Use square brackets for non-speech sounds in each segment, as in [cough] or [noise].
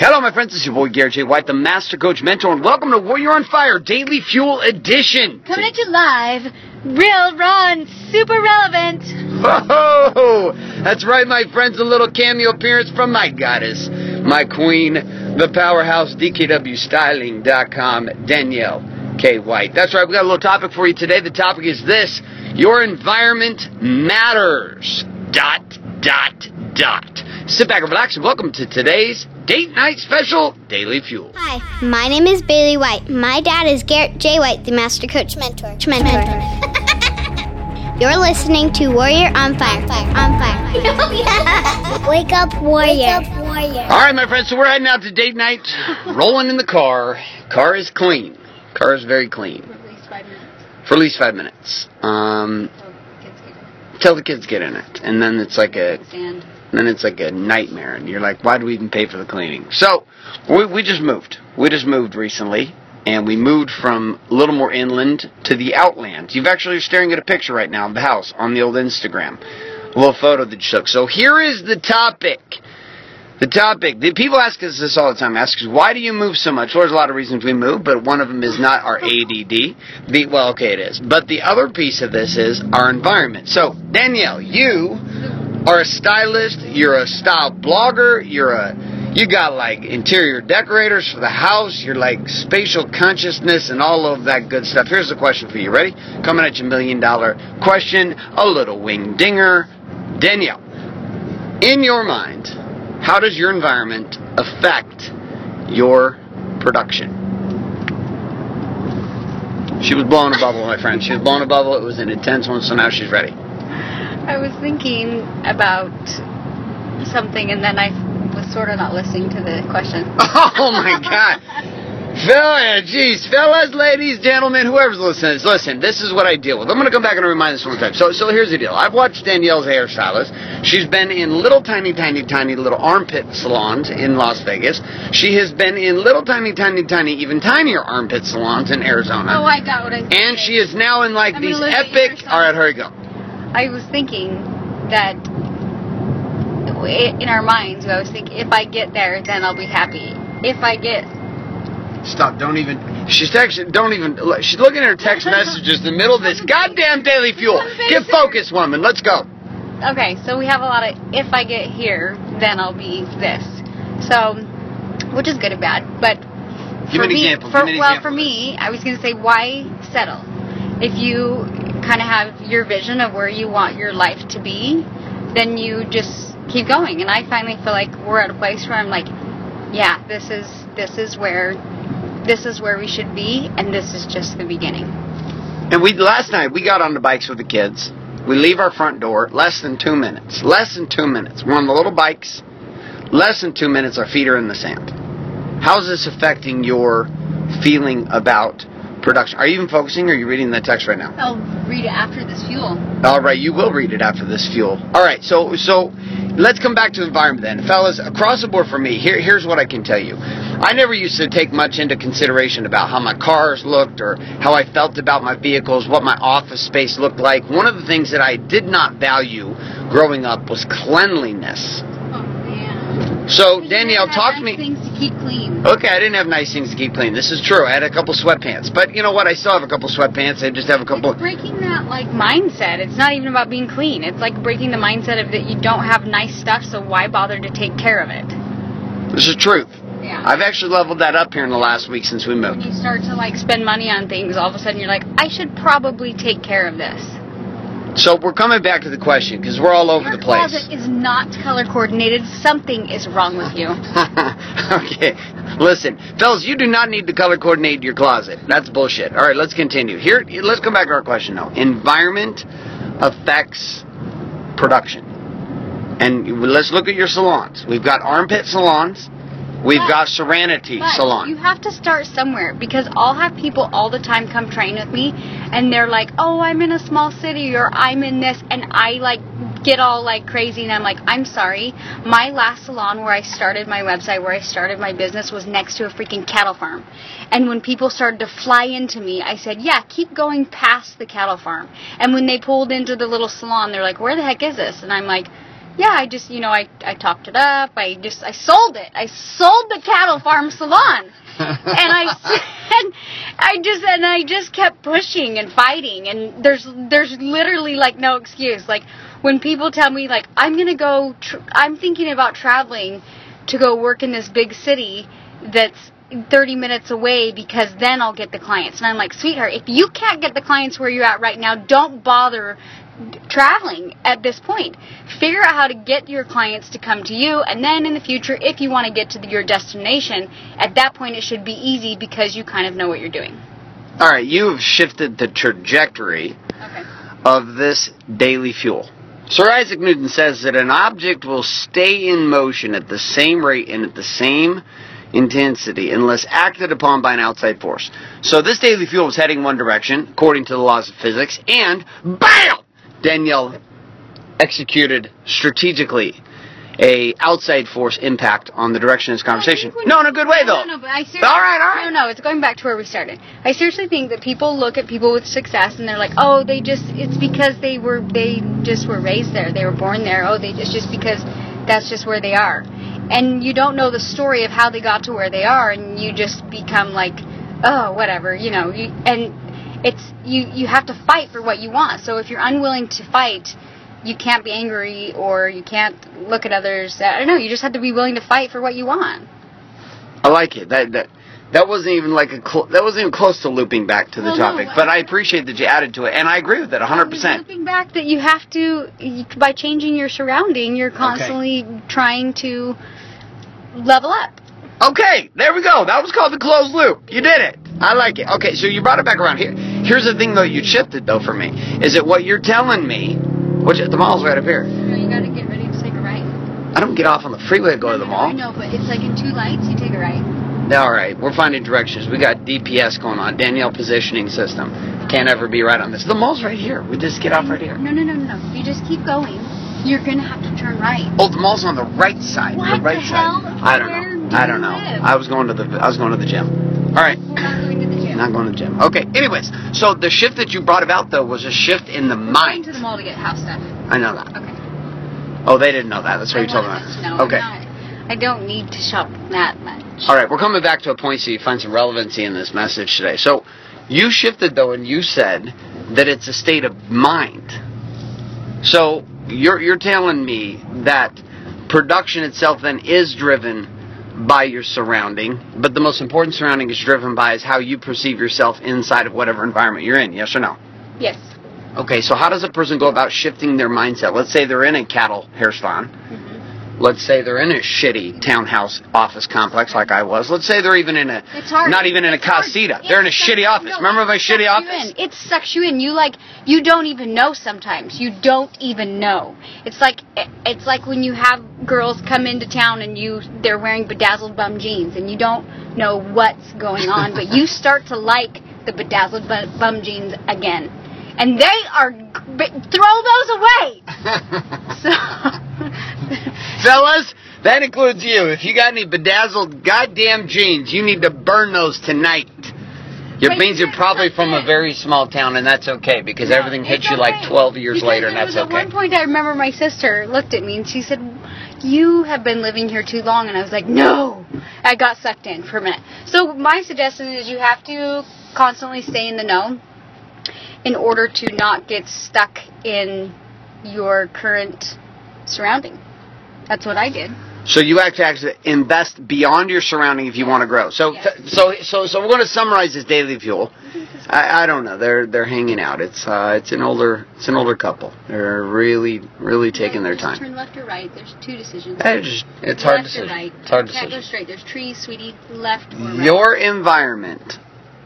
Hello, my friends. This is your boy Garrett J. White, the Master Coach Mentor, and welcome to Warrior on Fire Daily Fuel Edition. Coming at you live, real, raw, and super relevant. Whoa! That's right, my friends. A little cameo appearance from my goddess, my queen, the powerhouse, DKWStyling.com, Danielle K. White. That's right. We got a little topic for you today. The topic is this: Your environment matters. Dot dot dot. Sit back and relax, and welcome to today's date night special, Daily Fuel. Hi, my name is Bailey White. My dad is Garrett J. White, the Master Coach Mentor. Mentor. [laughs] You're listening to Warrior on Fire. On Fire. [laughs] Wake up, Warrior. Wake up, Warrior. All right, my friends. So we're heading out to date night. Rolling in the car. Car is clean. Car is very clean. For at least five minutes. For at least five minutes. Um, till the kids get in it, and then it's like a Sand. Then it's like a nightmare, and you're like, why do we even pay for the cleaning? So we we just moved. We just moved recently, and we moved from a little more inland to the outlands. You've actually are staring at a picture right now of the house on the old Instagram, a little photo that you took. So here is the topic. The topic. The people ask us this all the time. Ask us, why do you move so much? Well, there's a lot of reasons we move, but one of them is not our ADD. The, well, okay, it is. But the other piece of this is our environment. So, Danielle, you are a stylist. You're a style blogger. You're a you got like interior decorators for the house. You're like spatial consciousness and all of that good stuff. Here's the question for you. Ready? Coming at you, million dollar question. A little wing dinger. Danielle, in your mind, how does your environment affect your production? She was blowing a bubble, my friend. She was blowing a bubble. It was an intense one, so now she's ready. I was thinking about something, and then I was sort of not listening to the question. [laughs] Oh my God. Phil, geez, fellas, ladies, gentlemen, whoever's listening, listen, this is what I deal with. I'm going to come back and remind this one time. So, so here's the deal. I've watched Danielle's hairstylist. She's been in little tiny, tiny, tiny little armpit salons in Las Vegas. She has been in little tiny, tiny, tiny, even tinier armpit salons in Arizona. Oh, I got what I and she is now in like I'm these gonna look at epic. All right, here we go. I was thinking that in our minds, I was thinking, if I get there, then I'll be happy. If I get Stop! Don't even. She's texting. Don't even. She's looking at her text [laughs] messages in the middle of this goddamn daily fuel. [laughs] Get focused, woman. Let's go. Okay, so we have a lot of if I get here, then I'll be this. So, which is good and bad, but Give for me an me, example. For, Give me an well, for me, I was going to say, why settle? If you kind of have your vision of where you want your life to be, then you just keep going. And I finally feel like we're at a place where I'm like, yeah, this is this is where this is where we should be, and this is just the beginning. And we last night we got on the bikes with the kids. We leave our front door less than two minutes. Less than two minutes. We're on the little bikes. Less than two minutes. Our feet are in the sand. How's this affecting your feeling about production? Are you even focusing? Or are you reading the text right now? I'll read it after this fuel. All right, you will read it after this fuel. All right, so so let's come back to the environment then, fellas. Across the board for me, here here's what I can tell you. I never used to take much into consideration about how my cars looked or how I felt about my vehicles, what my office space looked like. One of the things that I did not value growing up was cleanliness. So Danielle, talk to me. Things to keep clean. Okay, I didn't have nice things to keep clean. This is true. I had a couple sweatpants, but you know what? I still have a couple sweatpants. I just have a couple. It's breaking that like mindset. It's not even about being clean. It's like breaking the mindset of that you don't have nice stuff, so why bother to take care of it? This is truth. Yeah. I've actually leveled that up here in the last week since we when moved. you start to like spend money on things, all of a sudden you're like, I should probably take care of this. So we're coming back to the question because we're all over Your the place. Your closet is not color coordinated. Something is wrong with you. [laughs] okay, listen, fellas, you do not need to color coordinate your closet. That's bullshit. All right, let's continue. Here, let's come back to our question though. Environment affects production, and let's look at your salons. We've got armpit salons. We've But- got Serenity But Salon. you have to start somewhere because I'll have people all the time come train with me and they're like, "Oh, I'm in a small city or I'm in this," and I like get all like crazy and I'm like, "I'm sorry. My last salon where I started my website, where I started my business was next to a freaking cattle farm." And when people started to fly into me, I said, "Yeah, keep going past the cattle farm." And when they pulled into the little salon, they're like, "Where the heck is this?" And I'm like, Yeah, I just, you know, I, I talked it up. I just, I sold it. I sold the cattle farm salon. [laughs] and I said, I just, and I just kept pushing and fighting. And there's, there's literally like no excuse. Like when people tell me like, I'm going to go, tr- I'm thinking about traveling to go work in this big city that's 30 minutes away because then I'll get the clients. And I'm like, sweetheart, if you can't get the clients where you're at right now, don't bother traveling at this point. Figure out how to get your clients to come to you, and then in the future, if you want to get to the, your destination, at that point it should be easy because you kind of know what you're doing. All right, you have shifted the trajectory Okay. of this daily fuel. Sir Isaac Newton says that an object will stay in motion at the same rate and at the same intensity unless acted upon by an outside force. So this daily fuel was heading one direction, according to the laws of physics, and BAM! Danielle executed strategically a outside force impact on the direction of this conversation. No, in a good way though. No, no, but I seriously, All right, all right. No, no, it's going back to where we started. I seriously think that people look at people with success and they're like, oh, they just, it's because they were, they just were raised there. They were born there. Oh, they, it's just because that's just where they are. And you don't know the story of how they got to where they are and you just become like, oh, whatever, you know, you, and it's, you, you have to fight for what you want. So if you're unwilling to fight, you can't be angry or you can't look at others. I don't know. You just have to be willing to fight for what you want. I like it. That that that wasn't even like a cl- that wasn't even close to looping back to the Well, topic. I- but I appreciate that you added to it, and I agree with that 100. Just percent Looking back, that you have to you- by changing your surrounding, you're constantly trying to level up. Okay, there we go. That was called the closed loop. You did it. I like it. Okay, so you brought it back around here. Here's the thing, though. You shifted though for me. Is it what you're telling me? Which the mall's right up here. Know, you got to get ready to take a right. I don't get off on the freeway to go to the mall. I know, but it's like in two lights. You take a right. All right, we're finding directions. We got DPS going on, Danielle Positioning System. Can't ever be right on this. The mall's right here. We just get off right here. No, no, no, no, no. You just keep going. You're gonna have to turn right. Oh, the mall's on the right side. What the right the hell? side. I don't know. I don't know. I was going to the I was going to the gym. All right. Not going to the gym. Not going to the gym. Okay. Anyways, so the shift that you brought about though was a shift in the We're going mind. to the mall to get house stuff. I know that. Okay. Oh, they didn't know that. That's what I you told them. know. Okay. I don't need to shop that much. All right. We're coming back to a point so you find some relevancy in this message today. So you shifted though, and you said that it's a state of mind. So you're you're telling me that production itself then is driven by your surrounding, but the most important surrounding is driven by is how you perceive yourself inside of whatever environment you're in. Yes or no? Yes. Okay, so how does a person go about shifting their mindset? Let's say they're in a cattle hair salon. Mm-hmm. Let's say they're in a shitty townhouse office complex like I was. Let's say they're even in a It's hard. not even in a casita. It They're in a shitty office. Remember my shitty office? It sucks you in. You like you don't even know sometimes. You don't even know. It's like it's like when you have girls come into town and you they're wearing bedazzled bum jeans and you don't know what's going on, but you [laughs] start to like the bedazzled bum jeans again. And they are throw those away. [laughs] So Fellas, that includes you. If you got any bedazzled goddamn jeans, you need to burn those tonight. Your Wait, means you're probably from a very small town, and that's okay because No, everything hits it's you like 12 years Because later, and that's okay. At one point, I remember my sister looked at me and she said, "You have been living here too long," and I was like, "No." I got sucked in for a minute. So my suggestion is you have to constantly stay in the know in order to not get stuck in your current surrounding. That's what I did. So you have to actually invest beyond your surrounding if you want to grow. So, Yes. so, so, so we're going to summarize this daily fuel. I, I don't know. They're they're hanging out. It's uh, it's an older it's an older couple. They're really really taking their time. Turn left or right. There's two decisions. It's just it's hard decision. right. It's hard Can't go straight. There's trees, sweetie. Left or right. Your environment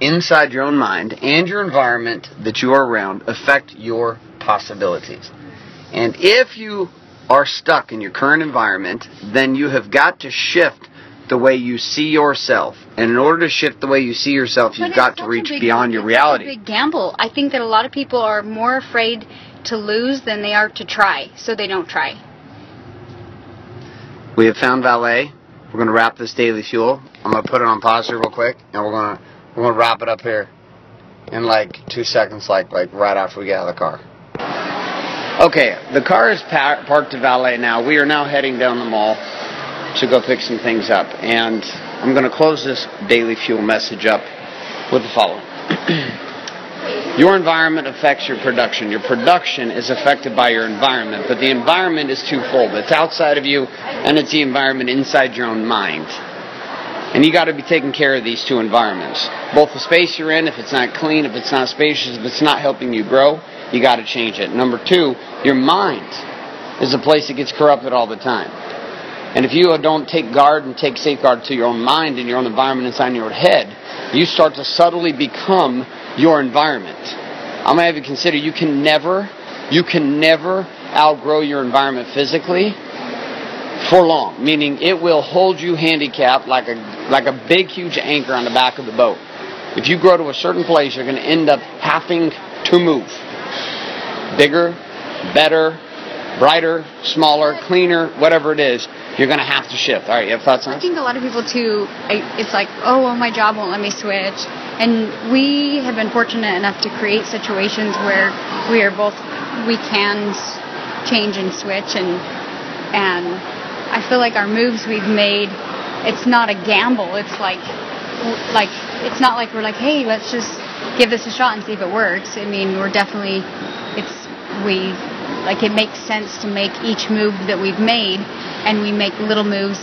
inside your own mind and your environment that you are around affect your possibilities. And if you are stuck in your current environment, then you have got to shift the way you see yourself. And in order to shift the way you see yourself, But you've got to reach big- beyond your reality. it's a big gamble. I think that a lot of people are more afraid to lose than they are to try, so they don't try. We have found valet. We're going to wrap this daily fuel. I'm going to put it on pause here real quick, and we're going to we're going to wrap it up here in like two seconds, like like right after we get out of the car. Okay, the car is par- parked to valet now. We are now heading down the mall to go pick some things up. And I'm going to close this daily fuel message up with the following. [clears throat] your environment affects your production. Your production is affected by your environment, but the environment is twofold. It's outside of you, and it's the environment inside your own mind. And you got to be taking care of these two environments. Both the space you're in, if it's not clean, if it's not spacious, if it's not helping you grow, you got to change it. Number two, your mind is a place that gets corrupted all the time. And if you don't take guard and take safeguard to your own mind and your own environment inside your head, you start to subtly become your environment. I'm gonna have you consider you can never, you can never outgrow your environment physically for long. Meaning it will hold you handicapped like a like a big huge anchor on the back of the boat. If you grow to a certain place, you're gonna end up having to move bigger, better, brighter, smaller, cleaner, whatever it is, you're going to have to shift. All right, you have thoughts on I think a lot of people too, it's like, oh, well, my job won't let me switch. And we have been fortunate enough to create situations where we are both, we can change and switch. And, and I feel like our moves we've made, it's not a gamble. It's like, like, it's not like we're like, hey, let's just give this a shot and see if it works. I mean, we're definitely, we like it makes sense to make each move that we've made, and we make little moves,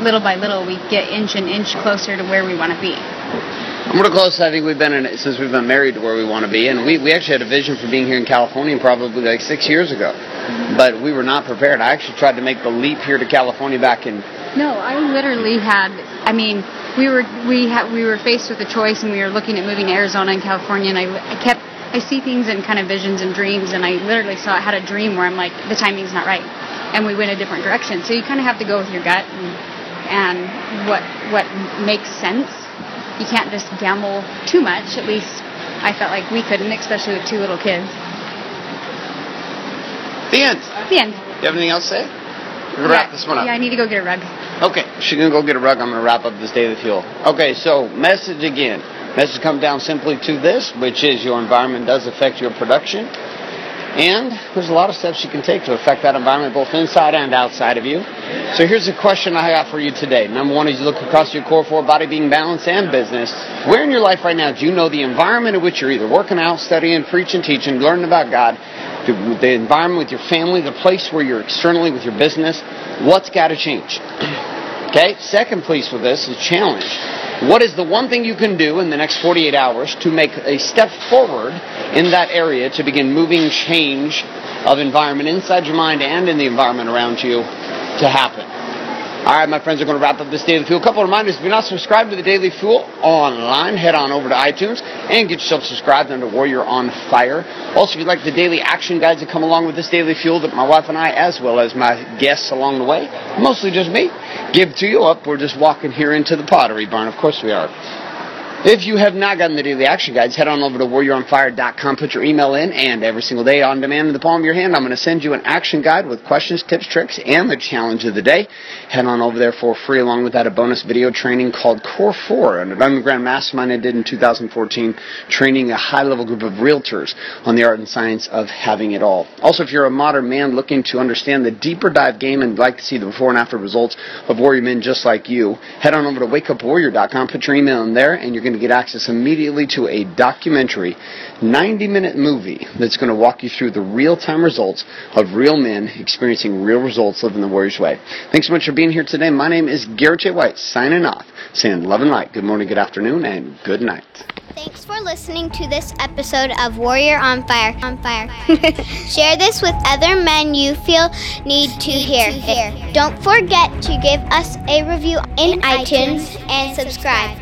little by little. We get inch and inch closer to where we want to be. I'm to close. I think we've been in it since we've been married to where we want to be, and we, we actually had a vision for being here in California probably like six years ago, mm-hmm. but we were not prepared. I actually tried to make the leap here to California back in. No, I literally had. I mean, we were we had we were faced with a choice, and we were looking at moving to Arizona and California, and I, I kept I see things in kind of visions and dreams, and I literally saw I had a dream where I'm like, the timing's not right, and we went a different direction. So you kind of have to go with your gut and, and what what makes sense. You can't just gamble too much. At least I felt like we couldn't, especially with two little kids. The end. The end. You have anything else to say? We're gonna yeah, wrap this one up. Yeah, I need to go get a rug. Okay, she's gonna go get a rug. I'm gonna wrap up this day daily fuel. Okay, so message again. Message comes down simply to this, which is your environment does affect your production. And there's a lot of steps you can take to affect that environment both inside and outside of you. So here's a question I got for you today. Number one is you look across your core four body, being, balance, and business. Where in your life right now do you know the environment in which you're either working out, studying, preaching, teaching, learning about God, the environment with your family, the place where you're externally with your business, what's got to change? Okay, second piece with this is challenge. What is the one thing you can do in the next 48 hours to make a step forward in that area to begin moving change of environment inside your mind and in the environment around you to happen? All right, my friends, we're going to wrap up this Daily Fuel. A couple of reminders. If you're not subscribed to the Daily Fuel online, head on over to iTunes and get yourself subscribed under Warrior on Fire. Also, if you'd like the daily action guides that come along with this Daily Fuel that my wife and I, as well as my guests along the way, mostly just me, give to you up, we're just walking here into the pottery barn. Of course we are. If you have not gotten the daily action guides, head on over to warrioronfire.com, put your email in, and every single day on demand in the palm of your hand, I'm going to send you an action guide with questions, tips, tricks, and the challenge of the day. Head on over there for free, along with that, a bonus video training called Core 4, an underground mastermind I did in 2014, training a high level group of realtors on the art and science of having it all. Also, if you're a modern man looking to understand the deeper dive game and like to see the before and after results of warrior men just like you, head on over to wakeupwarrior.com, put your email in there, and you're going going to get access immediately to a documentary 90 minute movie that's going to walk you through the real time results of real men experiencing real results living the Warrior's Way. Thanks so much for being here today. My name is Garrett J. White, signing off, saying love and light. Good morning, good afternoon, and good night. Thanks for listening to this episode of Warrior on Fire. On Fire. [laughs] Share this with other men you feel need to hear. Don't forget to give us a review in, in iTunes, iTunes and subscribe.